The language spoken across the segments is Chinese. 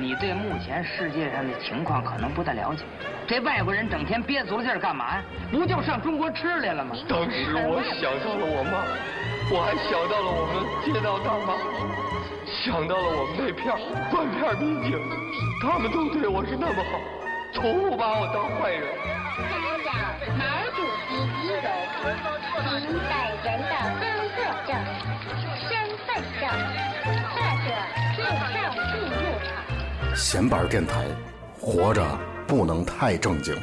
你对目前世界上的情况可能不太了解。这外国人整天憋足了劲儿干嘛呀？不就上中国吃来了吗？当时我想到了我妈，我还想到了我们街道大妈，想到了我们那片断片民警，他们都对我是那么好，从不把我当坏人。查找毛主席遗容，其本人的工作证、身份证或者护照进入口。闲板电台，活着不能太正经。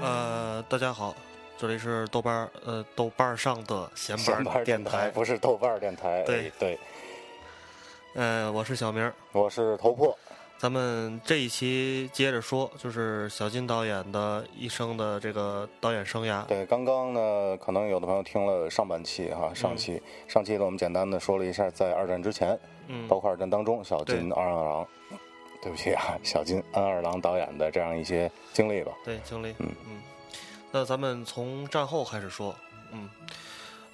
呃，大家好，这里是豆瓣儿呃豆瓣儿上的闲闲板板电台不是豆瓣儿电台。对哎对，呃，我是小明儿。我是头破。咱们这一期接着说，就是小金导演的一生的这个导演生涯。对，刚刚呢，可能有的朋友听了上半期哈，上期、上期呢，我们简单的说了一下在二战之前，嗯，包括二战当中，小金对安二郎，对不起啊，小金安二郎导演的这样一些经历吧。对经历，嗯嗯，那咱们从战后开始说，嗯，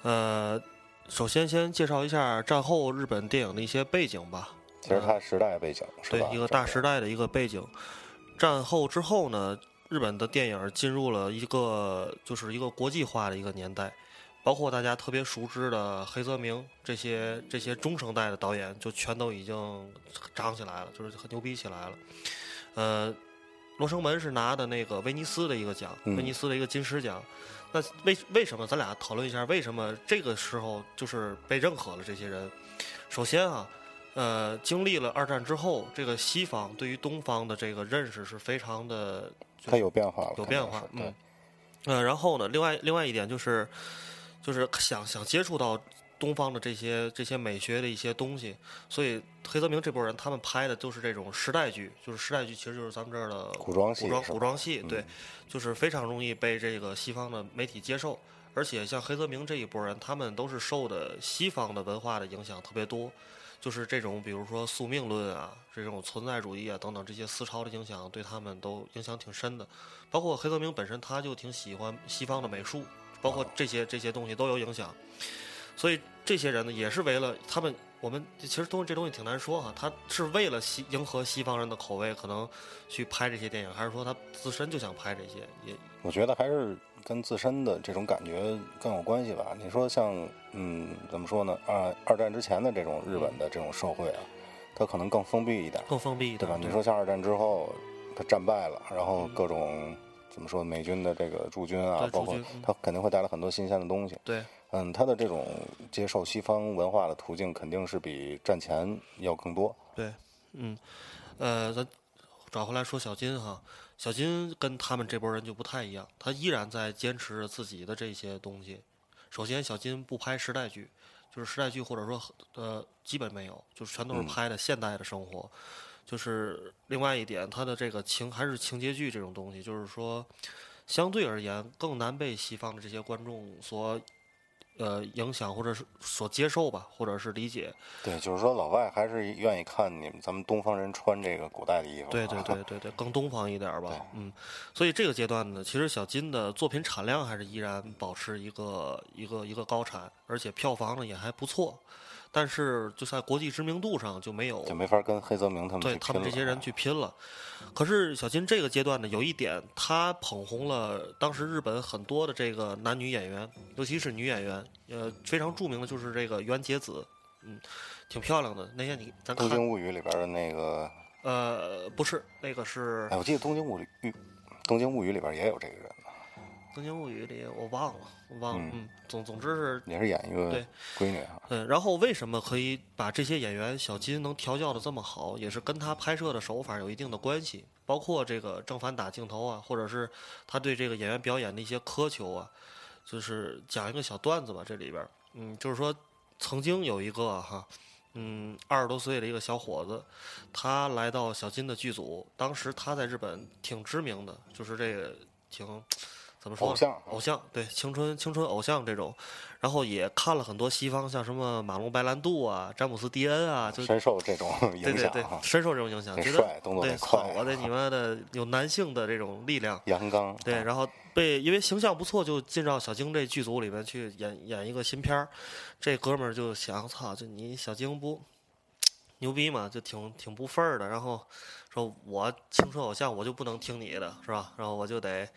呃，首先先介绍一下战后日本电影的一些背景吧。其实它时代背景是吧？对一个大时代的一个背景。战后之后呢，日本的电影进入了一个就是一个国际化的一个年代，包括大家特别熟知的黑泽明这些这些中生代的导演，就全都已经长起来了，就是很牛逼起来了。呃，罗生门是拿的那个威尼斯的一个奖，嗯威尼斯的一个金狮奖。那为为什么咱俩讨论一下，为什么这个时候就是被认可了这些人？首先啊，呃，经历了二战之后，这个西方对于东方的这个认识是非常的，就是它有变化了，有变化是，嗯，呃，然后呢，另外另外一点就是，就是想想接触到东方的这些这些美学的一些东西，所以黑泽明这波人他们拍的都是这种时代剧，就是时代剧，其实就是咱们这儿的古装戏古装古装戏，对嗯，就是非常容易被这个西方的媒体接受。而且像黑泽明这一波人，他们都是受的西方的文化的影响特别多，就是这种比如说宿命论啊，这种存在主义啊等等这些思潮的影响，对他们都影响挺深的。包括黑泽明本身他就挺喜欢西方的美术，包括这些这些东西都有影响。所以这些人呢，也是为了他们，我们其实东西这东西挺难说哈，他是为了西迎合西方人的口味，可能去拍这些电影，还是说他自身就想拍这些？也我觉得还是跟自身的这种感觉更有关系吧。你说像，嗯，怎么说呢？啊，二战之前的这种日本的这种社会啊，它可能更封闭一点，更封闭一点，对吧？你说像二战之后，它战败了，然后各种怎么说，美军的这个驻军啊对，包括驻军嗯它肯定会带来很多新鲜的东西。对，嗯，他的这种接受西方文化的途径肯定是比战前要更多。对，嗯，呃，咱转回来说小金哈，小金跟他们这波人就不太一样，他依然在坚持着自己的这些东西。首先，小金不拍时代剧，就是时代剧或者说呃基本没有，就是全都是嗯拍的现代的生活。就是另外一点，他的这个情还是情节剧这种东西，就是说相对而言更难被西方的这些观众所呃影响或者是所接受吧，或者是理解。对，就是说老外还是愿意看你们咱们东方人穿这个古代的衣服。对对 对对对，更东方一点儿吧，嗯，所以这个阶段呢，其实小金的作品产量还是依然保持一个一个一个高产，而且票房呢也还不错，但是就在国际知名度上就没有就没法跟黑泽明他们对他们这些人去拼了。可是小金这个阶段呢，有一点，他捧红了当时日本很多的这个男女演员，尤其是女演员，呃，非常著名的就是这个原节子，嗯，挺漂亮的。那天你咱《东看，京物语》里边的那个，呃，不是那个是哎，我记得《东京物语》《东京物语》里边也有这个人呢，《东京物语》里我忘了，我忘了，嗯嗯，总总之是，也是演一个对闺女哈。嗯，然后为什么可以把这些演员小金能调教的这么好，也是跟他拍摄的手法有一定的关系，包括这个正反打镜头啊，或者是他对这个演员表演的一些苛求啊，就是讲一个小段子吧，这里边儿，嗯，就是说曾经有一个哈。嗯，二十多岁的一个小伙子，他来到小金的剧组。当时他在日本挺知名的，就是这个挺怎么说？偶像偶像对青春青春偶像这种，然后也看了很多西方像什么马龙白兰度啊、詹姆斯迪恩啊，就深受这种对对对影响啊，，深受这种影响，得觉得帅动作对操我的你妈的有男性的这种力量。阳刚，对，啊然后被因为形象不错，就进到小晶这剧组里面去演演一个新片儿。这哥们儿就想，操，就你小晶不牛逼嘛，就挺挺不忿儿的。然后说我青春偶像，我就不能听你的，是吧？然后我就得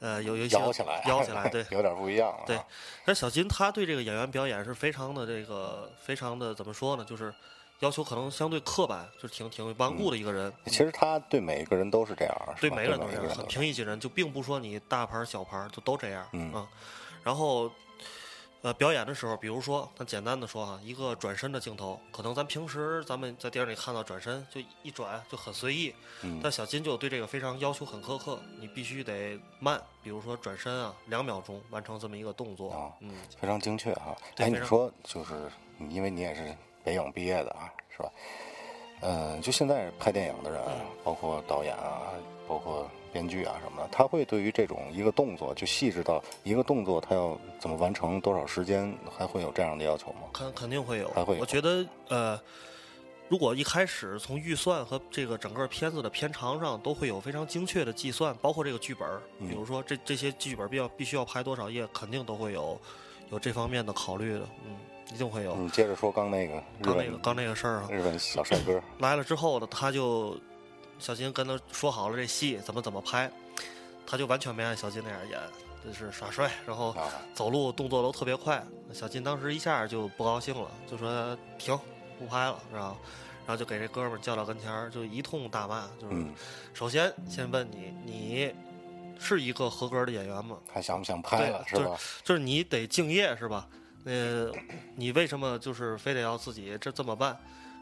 呃有有一些摇起来，摇起来，对。有点不一样了。对但小金他对这个演员表演是非常的这个非常的怎么说呢？就是要求可能相对刻板，就是挺挺顽固的一个人。其实他对每一个人都是这样，是对每个人都是这样，很平易近人，就并不说你大牌小牌就都这样。嗯啊，然后呃表演的时候，比如说咱简单的说啊，一个转身的镜头，可能咱平时咱们在电影里看到转身就一转就很随意，嗯但小金就对这个非常要求很苛刻，你必须得慢，比如说转身啊，两秒钟完成这么一个动作。哦嗯，非常精确哈。哎，你说就是因为你也是北影毕业的啊，是吧？嗯，就现在拍电影的人，嗯包括导演啊，包括编剧啊什么的，他会对于这种一个动作就细致到一个动作他要怎么完成多少时间，还会有这样的要求吗？肯肯定会有，还会有我觉得呃。如果一开始从预算和这个整个片子的片长上都会有非常精确的计算，包括这个剧本比如说这这些剧本必要必须要拍多少页，肯定都会有有这方面的考虑的，嗯，一定会有。你接着说刚那个刚那个刚那个事儿啊，日本小帅哥，来了之后呢，他就小金跟他说好了这戏怎么怎么拍，他就完全没按小金那样演，就是耍帅，然后啊走路动作都特别快。小金当时一下就不高兴了，就说停，不拍了，然后然后就给这哥们儿叫到跟前儿，就一通大骂，就是、嗯，首先先问你，你是一个合格的演员吗？还想不想拍了对是吧？就是你得敬业是吧？呃，你为什么就是非得要自己这这么办？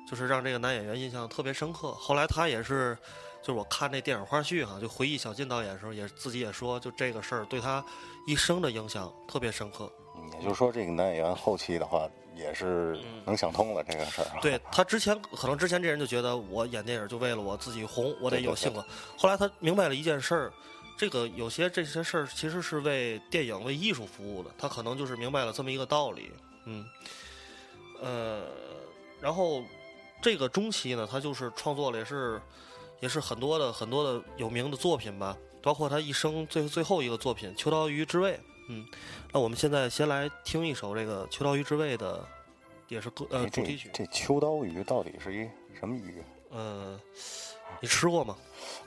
就是让这个男演员印象特别深刻。后来他也是，就是我看那电影花絮哈，就回忆小金导演的时候，也自己也说，就这个事儿对他一生的影响特别深刻。嗯也就是说，这个男演员后期的话也是能想通了这个事儿啊。嗯对他之前可能之前这人就觉得我演电影就为了我自己红，我得有性格。后来他明白了一件事儿，这个有些这些事儿其实是为电影为艺术服务的。他可能就是明白了这么一个道理，嗯，呃，然后这个中期呢，他就是创作了也是也是很多的很多的有名的作品吧，包括他一生最最后一个作品《秋刀鱼之味》。嗯，那我们现在先来听一首这个《秋刀鱼之味》的，也是歌呃哎主题曲。这这秋刀鱼到底是一什么鱼？嗯，你吃过吗？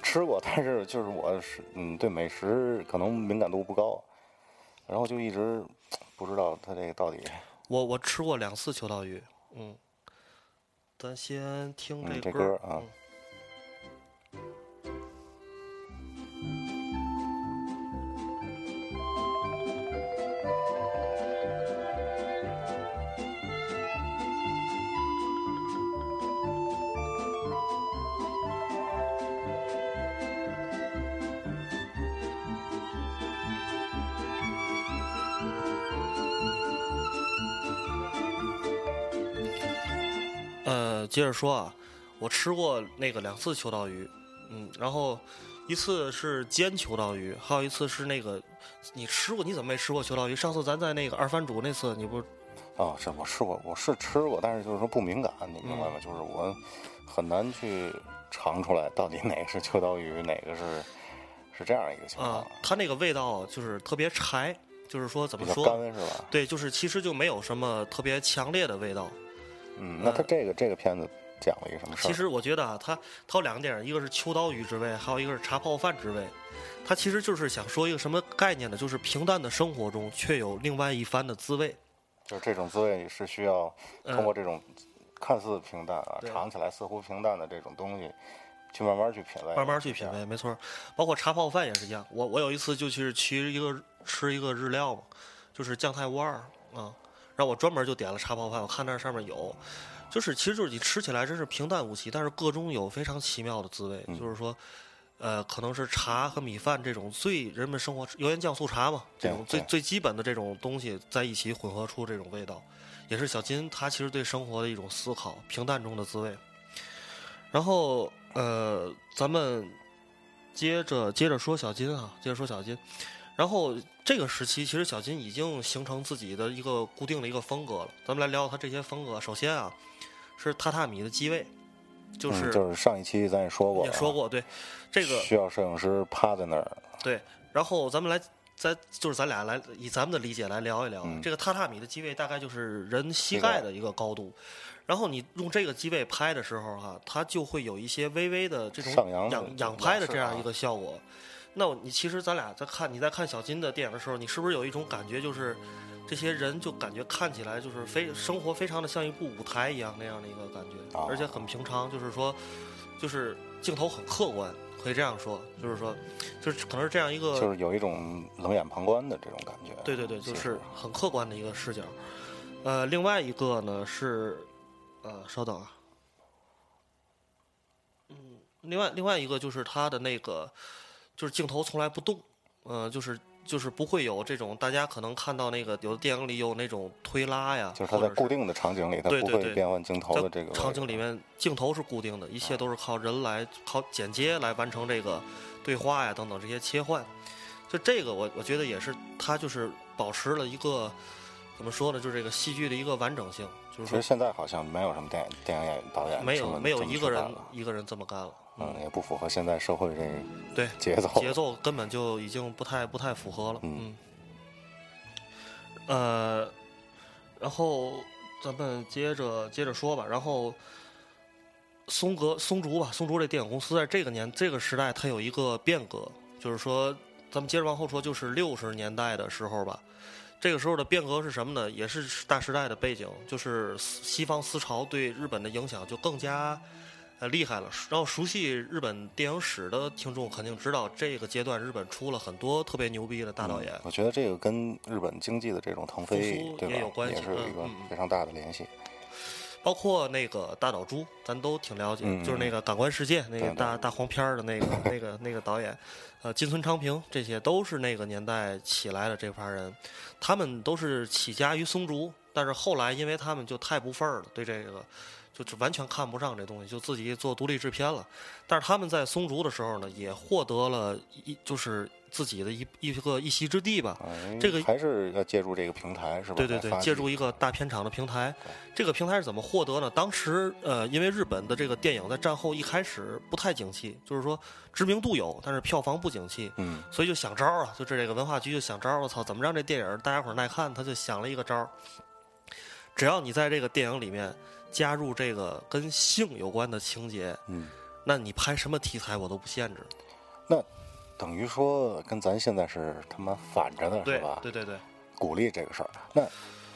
吃过，但是就是我是嗯对美食可能敏感度不高，然后就一直不知道它这个到底我我吃过两次秋刀鱼。嗯，咱先听嗯这歌歌啊。嗯接着说啊，我吃过那个两次秋刀鱼，嗯，然后一次是煎秋刀鱼，还有一次是那个你吃过，你怎么没吃过秋刀鱼？上次咱在那个二番主那次，你不是啊，是我吃过，我是吃过，但是就是说不敏感，你明白吗？嗯就是我很难去尝出来到底哪个是秋刀鱼，哪个是是这样一个情况啊，，它那个味道就是特别柴，就是说怎么说？干是吧？对，就是其实就没有什么特别强烈的味道。嗯，那他这个这个片子讲了一个什么事儿？其实我觉得啊，它它有两个电影，一个是秋刀鱼之味，还有一个是茶泡饭之味。他其实就是想说一个什么概念呢？就是平淡的生活中却有另外一番的滋味。就是这种滋味是需要通过这种看似平淡啊，嗯尝起来似乎平淡的这种东西，去慢慢去品味，慢慢去品味，没错儿。包括茶泡饭也是一样。我我有一次就去去一个吃一个日料嘛，就是酱菜乌二啊，然后我专门就点了茶泡饭，我看那上面有，就是其实就是你吃起来真是平淡无奇，但是个中有非常奇妙的滋味，嗯就是说。呃，可能是茶和米饭这种最人们生活油盐酱醋茶嘛，这种最最基本的这种东西在一起混合出这种味道，也是小金他其实对生活的一种思考，平淡中的滋味。然后呃，咱们接着接着说小金啊，接着说小金。然后这个时期，其实小金已经形成自己的一个固定的一个风格了。咱们来聊聊他这些风格。首先啊，是榻榻米的机位，就嗯是、就是上一期咱也说过也说过，对这个需要摄影师趴在那儿，对。然后咱们来，咱就是咱俩来以咱们的理解来聊一聊、嗯这个榻榻米的机位，大概就是人膝盖的一个高度。然后你用这个机位拍的时候哈、它就会有一些微微的这种仰仰拍的这样一个效果。那我你其实咱俩在看你在看小金的电影的时候，你是不是有一种感觉，就是这些人就感觉看起来就是非生活非常的像一部舞台一样那样的一个感觉，啊而且很平常，就是说，就是镜头很客观，可以这样说，就是说，就是可能是这样一个，就是有一种冷眼旁观的这种感觉。对对对，就是很客观的一个视角。呃，另外一个呢是，呃，稍等啊，嗯，另外另外一个就是他的那个，就是镜头从来不动，呃，就是就是不会有这种大家可能看到那个有的电影里有那种推拉呀，就是它在固定的场景里，它不会变换镜头在的这个场景里面，镜头是固定的，一切都是靠人来靠剪接来完成这个对话呀等等这些切换。就这个我我觉得也是，它就是保持了一个怎么说呢，就是这个戏剧的一个完整性，就是说其实现在好像没有什么电影电影演员导演没有没有一个人一个人这么干了。嗯，也不符合现在社会这对，节奏。节奏根本就已经不太不太符合了。嗯嗯，呃，然后咱们接着接着说吧。然后松格松竹吧，松竹这电影公司在这个年这个时代，它有一个变革，就是说，咱们接着往后说，就是六十年代的时候吧。这个时候的变革是什么呢？也是大时代的背景，就是西方思潮对日本的影响就更加呃厉害了。然后熟悉日本电影史的听众肯定知道，这个阶段日本出了很多特别牛逼的大导演。嗯我觉得这个跟日本经济的这种腾飞也有关系也是一个非常大的联系。包括那个大岛渚，咱都挺了解，嗯就是那个《感官世界》那个大大黄片儿的那个那个那个导演，呃，金村昌平，这些都是那个年代起来的这帮人，他们都是起家于松竹，但是后来因为他们就太不忿儿了，对这个就是完全看不上这东西，就自己做独立制片了。但是他们在松竹的时候呢，也获得了一就是自己的一一个一席之地吧。哎这个还是要借助这个平台，是吧？对对对借助一个大片场的平台，这个平台是怎么获得呢？当时呃，因为日本的这个电影在战后一开始不太景气，就是说知名度有，但是票房不景气，嗯，所以就想招儿啊，就这这个文化局就想招儿，我操，怎么让这电影大家伙儿耐看？他就想了一个招儿，只要你在这个电影里面加入这个跟性有关的情节，嗯，那你拍什么题材我都不限制。那等于说跟咱现在是他妈反着的，是对吧？对对对，鼓励这个事儿。那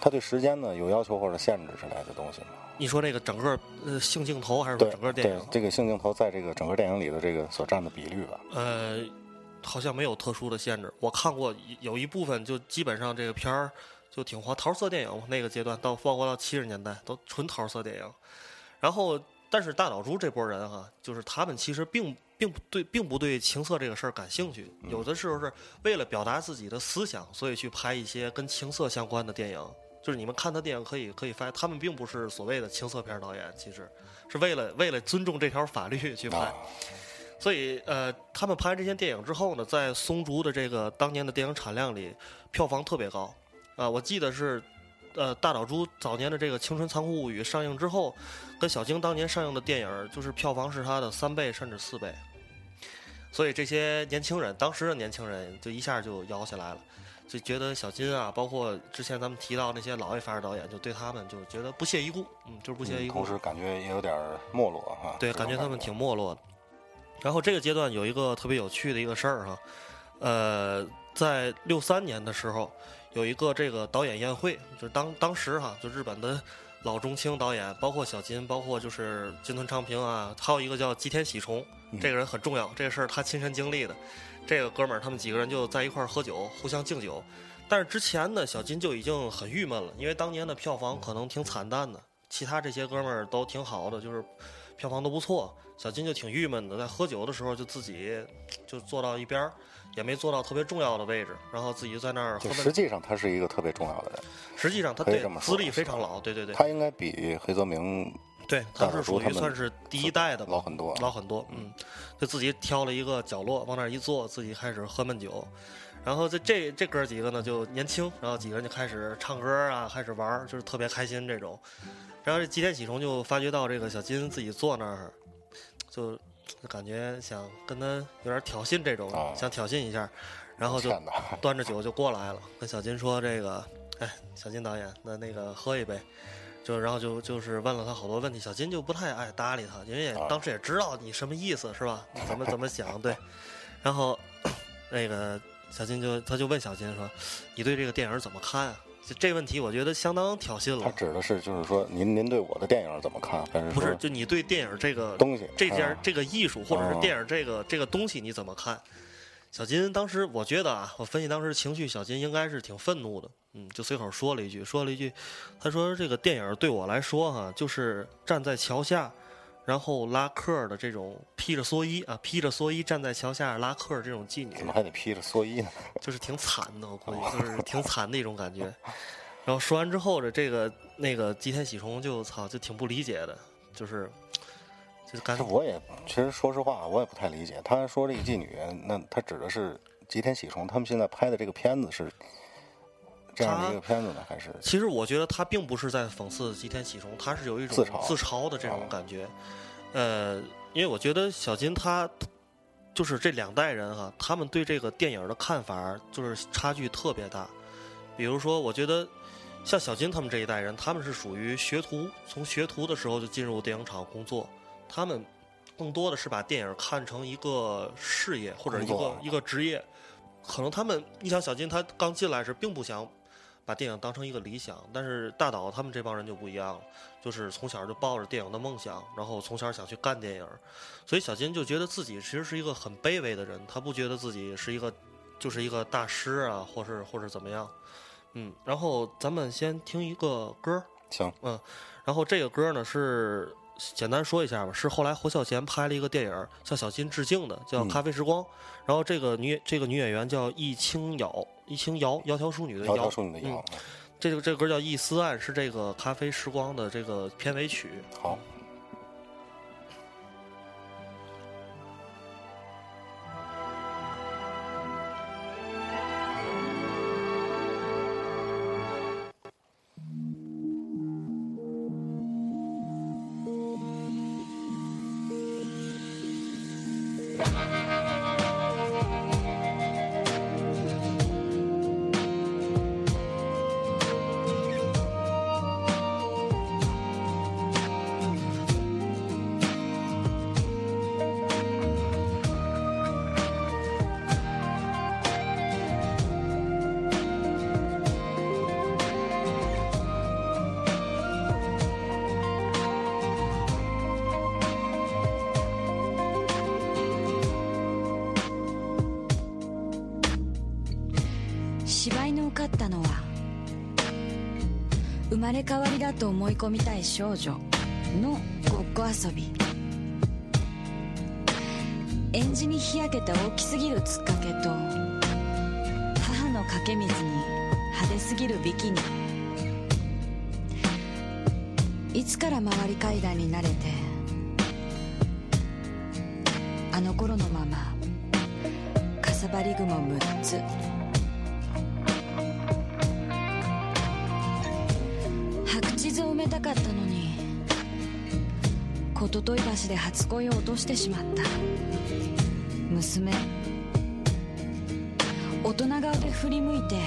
他对时间呢有要求或者限制之类的东西吗？你说这个整个呃性镜头还是说整个电影？对，这个性镜头在这个整个电影里的这个所占的比率吧？呃，好像没有特殊的限制。我看过有一部分，就基本上这个片儿就挺花桃色电影嘛，那个阶段到包括到七十年代都纯桃色电影。然后，但是大岛渚这波人哈、就是他们其实并并不对，并不对情色这个事儿感兴趣。有的时候是为了表达自己的思想，所以去拍一些跟情色相关的电影。就是你们看他电影可以可以发现，他们并不是所谓的情色片导演，其实是为了为了尊重这条法律去拍。啊，所以，呃，他们拍完这些电影之后呢，在松竹的这个当年的电影产量里，票房特别高。啊、我记得是，呃，大岛渚早年的这个《青春残酷物语》上映之后，跟小京当年上映的电影，就是票房是他的三倍甚至四倍。所以这些年轻人，当时的年轻人就一下就摇起来了，就觉得小金啊，包括之前咱们提到那些老一发的导演，就对他们就觉得不屑一顾，嗯，就是不屑一顾。嗯同时感觉也有点没落哈。对，感觉他们挺没落的。然后这个阶段有一个特别有趣的一个事儿哈，呃，在六三年的时候，有一个这个导演宴会，就是当当时哈，就日本的老中青导演，包括小金，包括就是金村昌平啊，还有一个叫吉田喜重，这个人很重要，这个事儿他亲身经历的。这个哥们儿他们几个人就在一块儿喝酒，互相敬酒。但是之前呢，小金就已经很郁闷了，因为当年的票房可能挺惨淡的，其他这些哥们儿都挺好的，就是票房都不错。小金就挺郁闷的，在喝酒的时候就自己就坐到一边儿，也没坐到特别重要的位置，然后自己就在那儿喝闷。就实际上他是一个特别重要的人，实际上他对资历非常老，对对对，他应该比黑泽明对，他是属于算是第一代的吧老很多老很多，嗯，就自己挑了一个角落往那儿一坐，自己开始喝闷酒。然后这这这哥几个呢就年轻，然后几个人就开始唱歌啊，开始玩儿，就是特别开心这种。然后这吉田喜虫就发觉到这个小金自己坐那儿，就就感觉想跟他有点挑衅这种，啊想挑衅一下，然后就 端着酒就过来了，跟小金说这个，哎，小金导演，那那个喝一杯。就然后就就是问了他好多问题，小金就不太爱搭理他，因为也啊当时也知道你什么意思是吧？你怎么怎么想对，然后 那个小金就他就问小金说：“你对这个电影怎么看啊？”就这问题，我觉得相当挑衅了他了。指的是就是说您您对我的电影怎么看？还是不是，就你对电影这个东西这件、啊这个艺术，或者是哦电影这个、这个东西你怎么看？小金当时我觉得啊，我分析当时情绪，小金应该是挺愤怒的，嗯，就随口说了一句，说了一句，他说这个电影对我来说哈、就是站在桥下，然后拉客的这种披着蓑衣啊，披着蓑衣站在桥下拉客这种妓女，怎么还得披着蓑衣呢？就是挺惨的，我估计就是挺惨的一种感觉。然后说完之后的这个那个吉田喜虫就操就挺不理解的，就是就是干这我也其实说实话，我也不太理解。他说这个妓女，那他指的是吉田喜虫他们现在拍的这个片子是这样的一个片子呢，还是其实我觉得他并不是在讽刺吉田喜虫，他是有一种自嘲自嘲的这种啊感觉。呃，因为我觉得小金他就是这两代人哈，他们对这个电影的看法就是差距特别大。比如说，我觉得像小金他们这一代人，他们是属于学徒，从学徒的时候就进入电影厂工作，他们更多的是把电影看成一个事业或者一个一个职业。可能他们，你想小金他刚进来时并不想把电影当成一个理想，但是大岛他们这帮人就不一样了，就是从小就抱着电影的梦想，然后从小想去干电影，所以小金就觉得自己其实是一个很卑微的人，他不觉得自己是一个就是一个大师啊，或是或是怎么样，嗯，然后咱们先听一个歌行，嗯？然后这个歌呢是简单说一下吧，是后来侯孝贤拍了一个电影向小金致敬的，叫《嗯咖啡时光》。然后这个女这个女演员叫易清瑶，易清瑶，窈窕淑女的窈窕窈。嗯淑女的窈，这个这个歌叫《忆思案》，是这个《咖啡时光》的这个片尾曲。好。かったのは生まれ変わりだと思い込みたい少女のごっこ遊び。演じに日焼けた大きすぎるつっかけと母の掛け水に派手すぎるビキニ。いつから回り階段に慣れてあの頃のままかさばり雲6つ。琴問橋で初恋を落としてしまった。娘。大人顔で振り向いて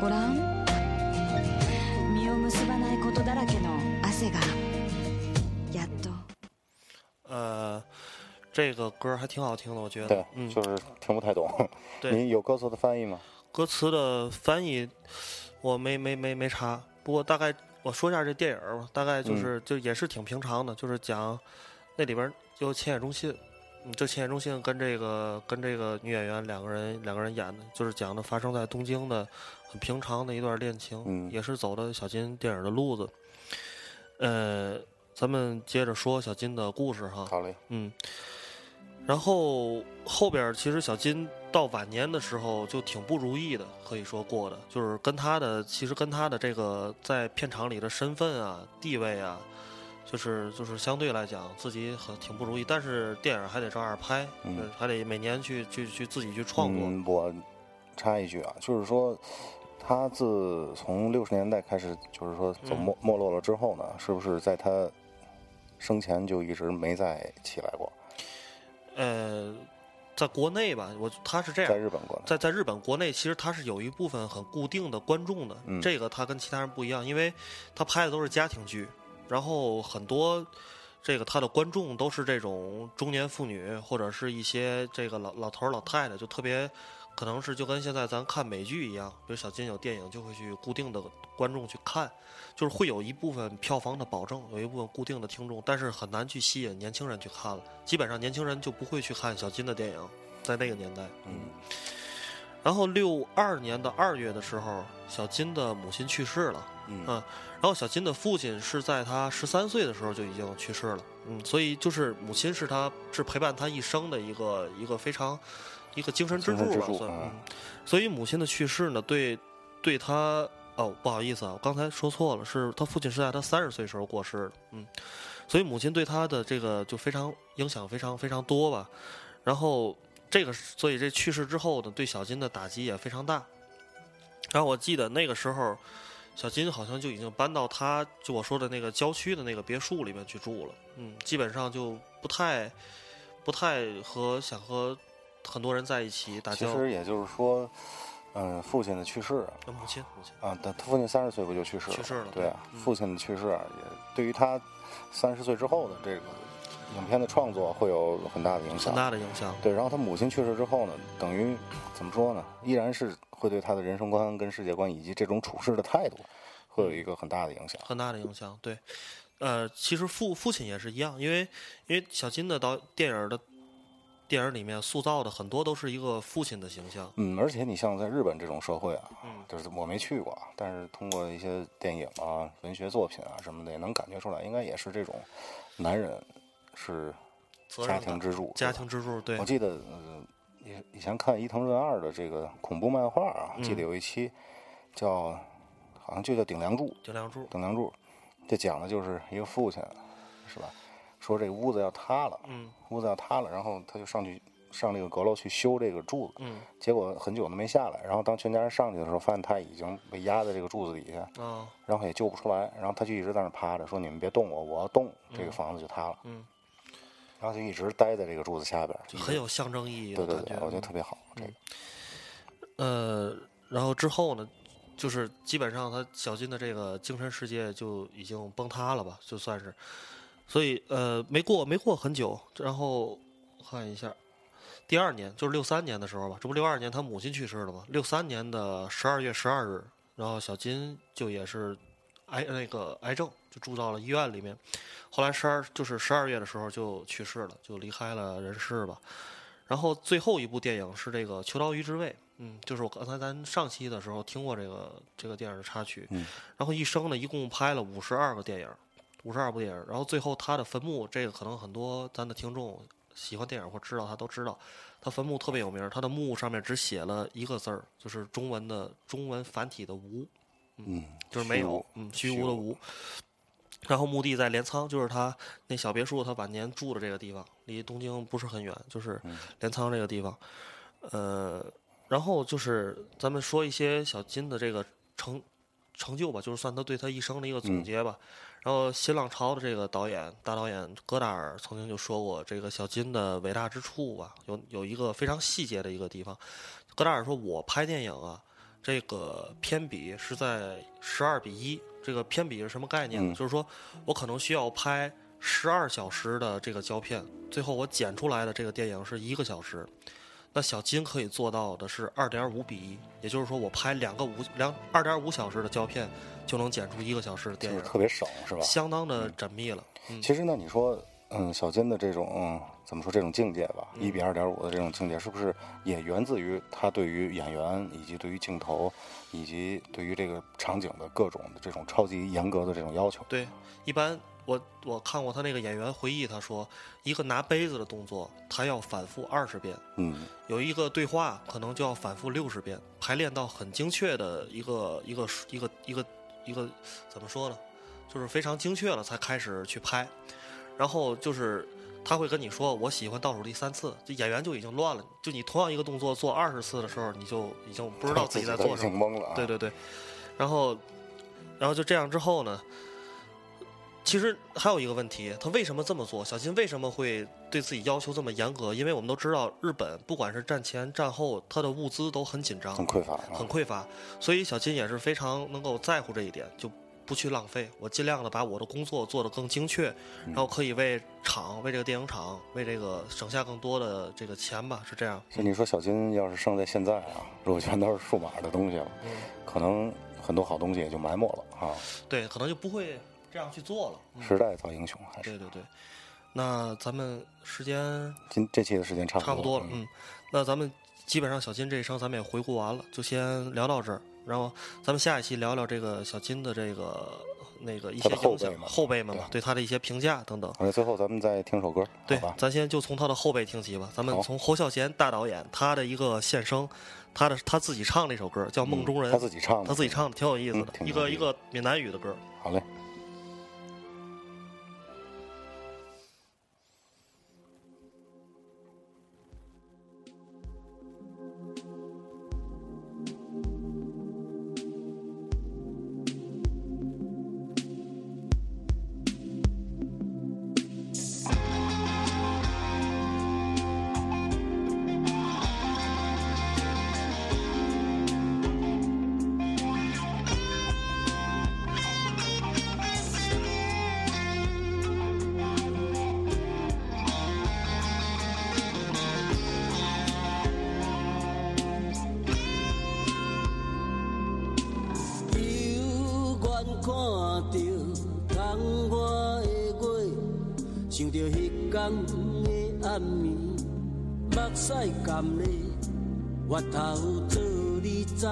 ごらん。実を結ばないことだらけの汗がやっと。呃，这个歌还挺好听的，我觉得。对，嗯，就是听不太懂。对。你有歌词的翻译吗？歌词的翻译我没没没没查，不过大概我说一下这电影吧，大概就是、就也是挺平常的，就是讲那里边儿有千叶中信，嗯，这千叶中信跟这个跟这个女演员两个人两个人演的，就是讲的发生在东京的很平常的一段恋情，嗯。也是走的小金电影的路子。呃，咱们接着说小金的故事哈。好嘞，嗯，然后后边其实小金到晚年的时候就挺不如意的，可以说过的，就是跟他的其实跟他的这个在片场里的身份啊、地位啊，就是就是相对来讲自己很挺不如意，但是电影还得照样拍，嗯呃还得每年去去去自己去创作。嗯，我插一句啊，就是说，他自从六十年代开始，就是说走没没落了之后呢，是不是在他生前就一直没再起来过？呃，在国内吧，我他是这样在，日本国内，在在日本国内，其实他是有一部分很固定的观众的，嗯这个他跟其他人不一样，因为他拍的都是家庭剧，然后很多这个他的观众都是这种中年妇女或者是一些这个老老头老太太，就特别可能是就跟现在咱看美剧一样，比如小金有电影就会去固定的观众去看，就是会有一部分票房的保证，有一部分固定的听众，但是很难去吸引年轻人去看了，基本上年轻人就不会去看小金的电影，在那个年代，嗯然后六二年的二月的时候，小金的母亲去世了。嗯嗯，然后小金的父亲是在他十三岁的时候就已经去世了。嗯，所以就是母亲是他是陪伴他一生的一个一个非常一个精神支柱吧，算。所以母亲的去世呢，对对他哦不好意思啊，我刚才说错了，是他父亲是在他三十岁时候过世的。嗯，所以母亲对他的这个就非常影响非常非常多吧。然后这个所以这去世之后呢，对小金的打击也非常大。然后我记得那个时候，小金好像就已经搬到他就我说的那个郊区的那个别墅里面去住了。嗯，基本上就不太不太和想和很多人在一起打其交道。实也就是说，嗯、父亲的去世母亲母亲啊，他他父亲三十岁不就去世了？去世了对啊，嗯父亲的去世啊，也对于他三十岁之后的这个影片的创作会有很大的影响很。大的影响。对，然后他母亲去世之后呢，等于怎么说呢？依然是会对他的人生观、跟世界观以及这种处事的态度，会有一个很大的影响。很大的影响。对，呃，其实父父亲也是一样，因为因为小金的导电影的电影里面塑造的很多都是一个父亲的形象。嗯，而且你像在日本这种社会啊，嗯就是我没去过啊，但是通过一些电影啊、文学作品啊什么的，也能感觉出来，应该也是这种男人是家庭支柱。家庭支柱，对我，记得呃，以以前看伊藤润二的这个恐怖漫画啊，记得嗯有一期叫好像就叫顶梁柱，顶梁柱，顶梁柱，这讲的就是一个父亲，是吧？说这屋子要塌了，嗯屋子要塌了，然后他就上去上这个阁楼去修这个柱子，嗯结果很久都没下来。然后当全家人上去的时候，发现他已经被压在这个柱子底下，啊然后也救不出来。然后他就一直在那儿趴着，说：“你们别动我，我要动，这个房子就塌了。嗯，然后就一直待在这个柱子下边，就很有象征意义对对，我觉得特别好。这个呃，然后之后呢，就是基本上他小金的这个精神世界就已经崩塌了吧，就算是。所以呃，没过没过很久，然后看一下，第二年就是六三年的时候吧，这不六二年他母亲去世了吗？六三年的十二月十二日，然后小金就也是癌那个癌症，就住到了医院里面。后来十二就是十二月的时候就去世了，就离开了人世吧。然后最后一部电影是这个《秋刀鱼之味》，嗯，就是我刚才咱上期的时候听过这个这个电影的插曲，嗯，然后一生呢一共拍了五十二个电影，五十二部电影，然后最后他的坟墓，这个可能很多咱的听众喜欢电影或知道他都知道，他坟墓特别有名，他的墓上面只写了一个字儿，就是中文的中文繁体的无，嗯，就是没有嗯，虚虚无无的无。然后墓地在镰仓，就是他那小别墅，他晚年住的这个地方，离东京不是很远，就是嗯镰仓这个地方。呃，然后就是咱们说一些小金的这个成成就吧，就是算他对他一生的一个总嗯结吧。然后新浪潮的这个导演大导演戈达尔曾经就说过，这个小金的伟大之处吧，有有一个非常细节的一个地方。戈达尔说：“我拍电影啊，这个偏比是在十二比一。这个偏比是什么概念呢？嗯就是说我可能需要拍十二小时的这个胶片，最后我剪出来的这个电影是一个小时。那小金可以做到的是二点五比一，也就是说我拍两个五两二点五小时的胶片，就能剪出一个小时的电影，就是特别省，是吧？相当的缜密了。嗯，其实呢，你说，嗯，小金的这种、嗯怎么说这种境界吧，嗯一比二点五的这种境界，是不是也源自于他对于演员以及对于镜头以及对于这个场景的各种的这种超级严格的这种要求？对，一般我我看过他那个演员回忆，他说一个拿杯子的动作，他要反复二十遍。嗯，有一个对话可能就要反复六十遍，排练到很精确的一个一个一个一个一个怎么说呢？就是非常精确了才开始去拍，然后就是他会跟你说我喜欢倒数第三次，就演员就已经乱了。就你同样一个动作做二十次的时候，你就已经不知道自己在做什么。懵了啊。对对对，然后，然后就这样之后呢，其实还有一个问题，他为什么这么做？小金为什么会对自己要求这么严格？因为我们都知道，日本不管是战前战后，他的物资都很紧张，很匮乏啊。很匮乏，所以小金也是非常能够在乎这一点，就不去浪费。我尽量的把我的工作做得更精确，然后可以为厂、为这个电影厂、为这个省下更多的这个钱吧，是这样。所以你说小金要是生在现在啊，如果全都是数码的东西了，嗯可能很多好东西也就埋没了啊。对，可能就不会这样去做了。嗯时代造英雄，还是对对对，那咱们时间今这期的时间差不多差不多了，嗯嗯，那咱们基本上小金这一生咱们也回顾完了，就先聊到这儿，然后咱们下一期聊聊这个小金的这个那个一些后辈们后辈们嘛，对他的一些评价等等。好嘞，最后咱们再听首歌，对？，咱先就从他的后辈听起吧。咱们从侯孝贤大导演他的一个献声，他的他自己唱的一首歌叫《梦中人》，嗯他自己唱的，他自己唱的挺有意思的，一个一个闽南语的歌。好嘞。甘嘞，越头做你走。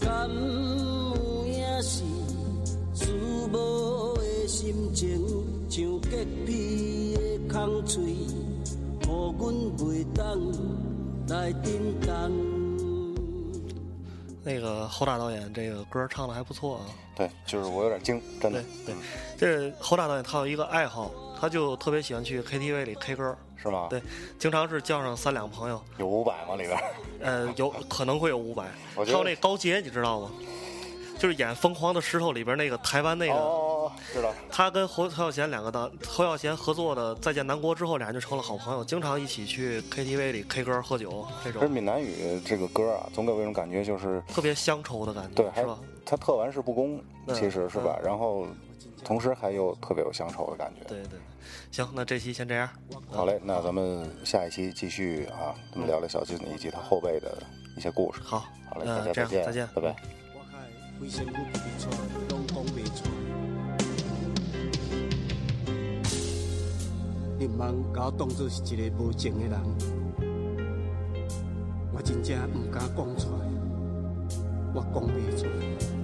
敢有影是思无的心情，像结皮的空嘴，予阮袂当来。那个侯大导演这个歌唱的还不错啊。对，就是我有点惊，真的对，对，这侯大导演他有一个爱好，他就特别喜欢去 KTV 里 K 歌，是吗？对，经常是叫上三两朋友，有五百吗？里边？呃，有可能会有五百。还有那高洁，你知道吗？就是演《疯狂的石头》里边那个台湾那个，哦哦哦，知道。他跟侯侯孝贤两个的侯孝贤合作的《再见南国》之后，俩人就成了好朋友，经常一起去 KTV 里 K 歌喝酒，这种闽南语这个歌啊，总给我一种感觉就是，特别乡愁的感觉，对，还是吧？它特玩世不恭，嗯其实是吧？然后，同时还有特别有乡愁的感觉。对对，行，那这期先这样。好嘞，那咱们下一期继续啊，咱们聊聊小金以及他后辈的一些故事。好，好嘞，呃大家再见，再见拜拜。你毋通甲我当作是一个无情的人，我真正毋敢讲出来，我讲袂出来。